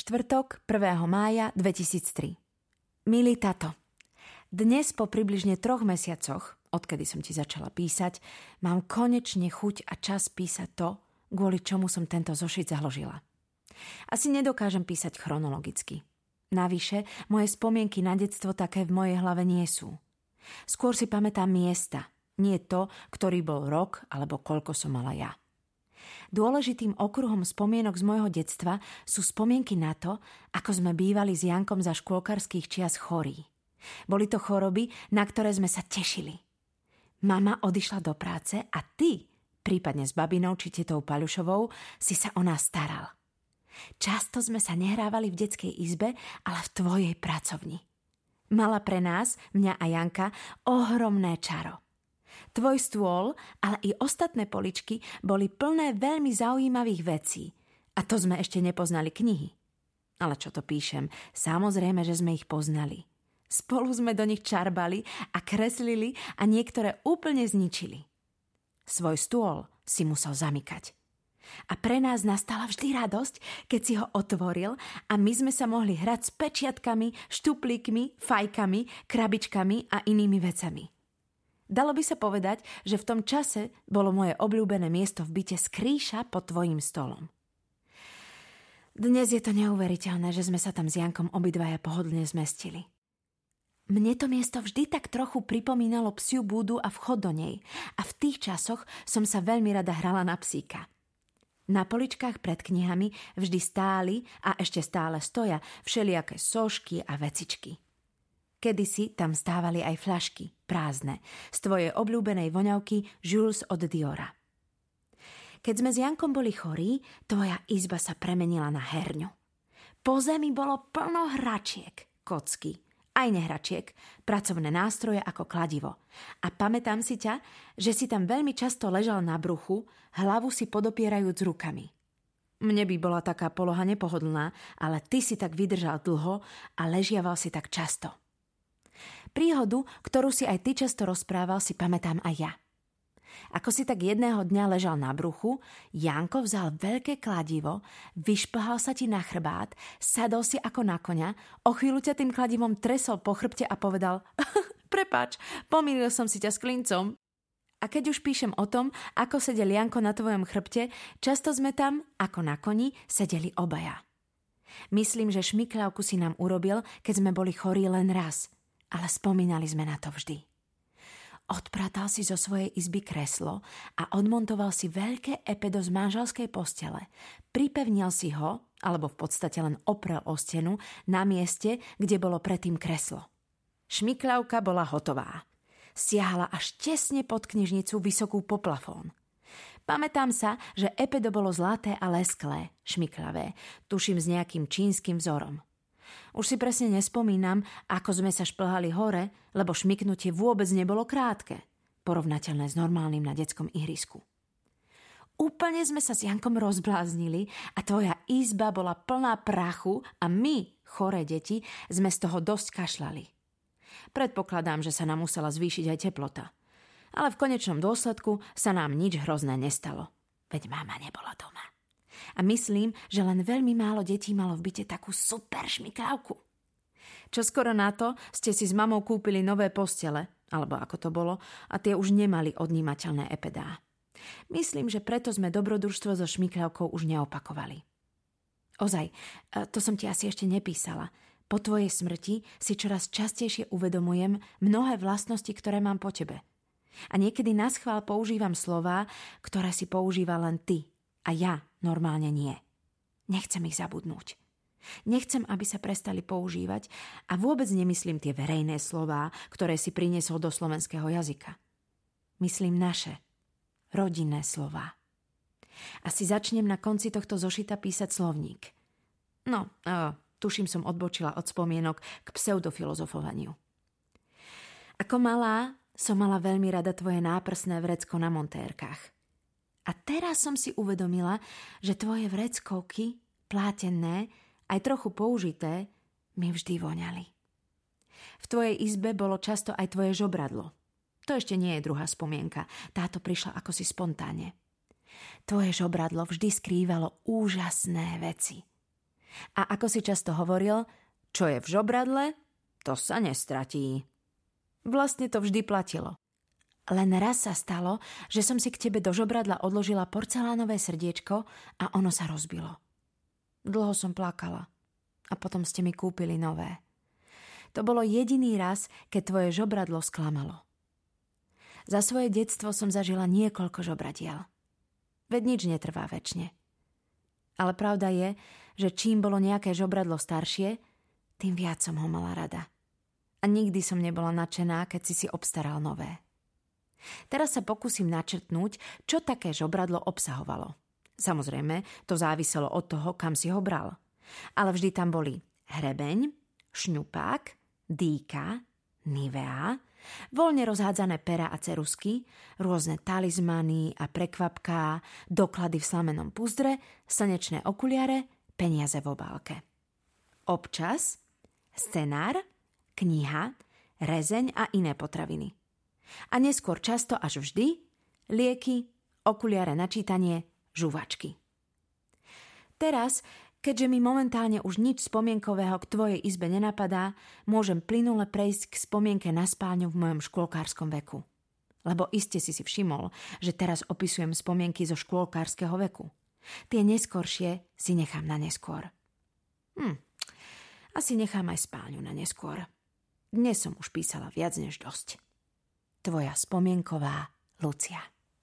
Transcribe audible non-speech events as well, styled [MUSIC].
Štvrtok 1. mája 2003 Milý tato, dnes po približne troch mesiacoch, odkedy som ti začala písať, mám konečne chuť a čas písať to, kvôli čomu som tento zošit založila. Asi nedokážem písať chronologicky. Navyše, moje spomienky na detstvo také v mojej hlave nie sú. Skôr si pamätám miesta, nie to, ktorý bol rok alebo koľko som mala ja. Dôležitým okruhom spomienok z môjho detstva sú spomienky na to, ako sme bývali s Jankom za škôlkarských čias chorí. Boli to choroby, na ktoré sme sa tešili. Mama odišla do práce a ty, prípadne s babinou či tetou Paľušovou, si sa o nás staral. Často sme sa nehrávali v detskej izbe, ale v tvojej pracovni. Mala pre nás, mňa a Janka, ohromné čaro. Tvoj stôl, ale i ostatné poličky boli plné veľmi zaujímavých vecí. A to sme ešte nepoznali knihy. Ale čo to píšem, samozrejme, že sme ich poznali. Spolu sme do nich čarbali a kreslili a niektoré úplne zničili. Svoj stôl si musel zamykať. A pre nás nastala vždy radosť, keď si ho otvoril a my sme sa mohli hrať s pečiatkami, štuplíkmi, fajkami, krabičkami a inými vecami. Dalo by sa povedať, že v tom čase bolo moje obľúbené miesto v byte skrýša pod tvojim stolom. Dnes je to neuveriteľné, že sme sa tam s Jankom obidvaja pohodlne zmestili. Mne to miesto vždy tak trochu pripomínalo psiu búdu a vchod do nej a v tých časoch som sa veľmi rada hrala na psíka. Na poličkách pred knihami vždy stáli a ešte stále stoja všelijaké sošky a vecičky – Kedysi tam stávali aj flašky, prázdne, z tvojej obľúbenej voňavky Jules od Diora. Keď sme s Jankom boli chorí, tvoja izba sa premenila na herňu. Po zemi bolo plno hračiek, kocky, aj nehračiek, pracovné nástroje ako kladivo. A pamätám si ťa, že si tam veľmi často ležal na bruchu, hlavu si podopierajúc rukami. Mne by bola taká poloha nepohodlná, ale ty si tak vydržal dlho a ležiaval si tak často. Príhodu, ktorú si aj ty často rozprával, si pamätám aj ja. Ako si tak jedného dňa ležal na bruchu, Janko vzal veľké kladivo, vyšplhal sa ti na chrbát, sadol si ako na koňa, o chvíľu ťa tým kladivom tresol po chrbte a povedal [LAUGHS] Prepač, pomýlil som si ťa s klincom. A keď už píšem o tom, ako sedel Janko na tvojom chrbte, často sme tam, ako na koni, sedeli obaja. Myslím, že šmikľavku si nám urobil, keď sme boli chorí len raz – ale spomínali sme na to vždy. Odpratal si zo svojej izby kreslo a odmontoval si veľké epedo z manželskej postele. Pripevnil si ho, alebo v podstate len oprel o stenu, na mieste, kde bolo predtým kreslo. Šmikľavka bola hotová. Siahla až tesne pod knižnicu vysokú poplafón. Pamätám sa, že epedo bolo zlaté a lesklé, šmiklavé, tuším s nejakým čínskym vzorom. Už si presne nespomínam, ako sme sa šplhali hore, lebo šmiknutie vôbec nebolo krátke, porovnateľné s normálnym na detskom ihrisku. Úplne sme sa s Jankom rozbláznili a tvoja izba bola plná prachu a my, choré deti, sme z toho dosť kašľali. Predpokladám, že sa nám musela zvýšiť aj teplota. Ale v konečnom dôsledku sa nám nič hrozné nestalo. Veď mama nebola doma. A myslím, že len veľmi málo detí malo v byte takú super šmikávku. Čo skoro na to ste si s mamou kúpili nové postele, alebo ako to bolo, a tie už nemali odnímateľné epedá. Myslím, že preto sme dobrodružstvo so šmikľavkou už neopakovali. Ozaj, e, to som ti asi ešte nepísala. Po tvojej smrti si čoraz častejšie uvedomujem mnohé vlastnosti, ktoré mám po tebe. A niekedy na schvál používam slová, ktoré si používa len ty a ja normálne nie. Nechcem ich zabudnúť. Nechcem, aby sa prestali používať a vôbec nemyslím tie verejné slová, ktoré si priniesol do slovenského jazyka. Myslím naše, rodinné slová. Asi začnem na konci tohto zošita písať slovník. No, uh, tuším som odbočila od spomienok k pseudofilozofovaniu. Ako malá som mala veľmi rada tvoje náprsné vrecko na montérkach – a teraz som si uvedomila, že tvoje vreckovky, plátené, aj trochu použité, mi vždy voňali. V tvojej izbe bolo často aj tvoje žobradlo. To ešte nie je druhá spomienka, táto prišla ako si spontáne. Tvoje žobradlo vždy skrývalo úžasné veci. A ako si často hovoril, čo je v žobradle, to sa nestratí. Vlastne to vždy platilo. Len raz sa stalo, že som si k tebe do žobradla odložila porcelánové srdiečko a ono sa rozbilo. Dlho som plakala a potom ste mi kúpili nové. To bolo jediný raz, keď tvoje žobradlo sklamalo. Za svoje detstvo som zažila niekoľko žobradiel. Veď nič netrvá väčšine. Ale pravda je, že čím bolo nejaké žobradlo staršie, tým viac som ho mala rada. A nikdy som nebola nadšená, keď si si obstaral nové. Teraz sa pokúsim načrtnúť, čo také žobradlo obsahovalo. Samozrejme, to záviselo od toho, kam si ho bral. Ale vždy tam boli hrebeň, šňupák, dýka, nivea, voľne rozhádzané pera a cerusky, rôzne talizmany a prekvapká, doklady v slamenom puzdre, slnečné okuliare, peniaze v obálke. Občas scenár, kniha, rezeň a iné potraviny. A neskôr často až vždy lieky, okuliare na čítanie, žuvačky. Teraz, keďže mi momentálne už nič spomienkového k tvojej izbe nenapadá, môžem plynule prejsť k spomienke na spálňu v mojom škôlkárskom veku. Lebo iste si si všimol, že teraz opisujem spomienky zo škôlkárskeho veku. Tie neskoršie si nechám na neskôr. Hm, asi nechám aj spálňu na neskôr. Dnes som už písala viac než dosť. Tvoja spomienková Lucia.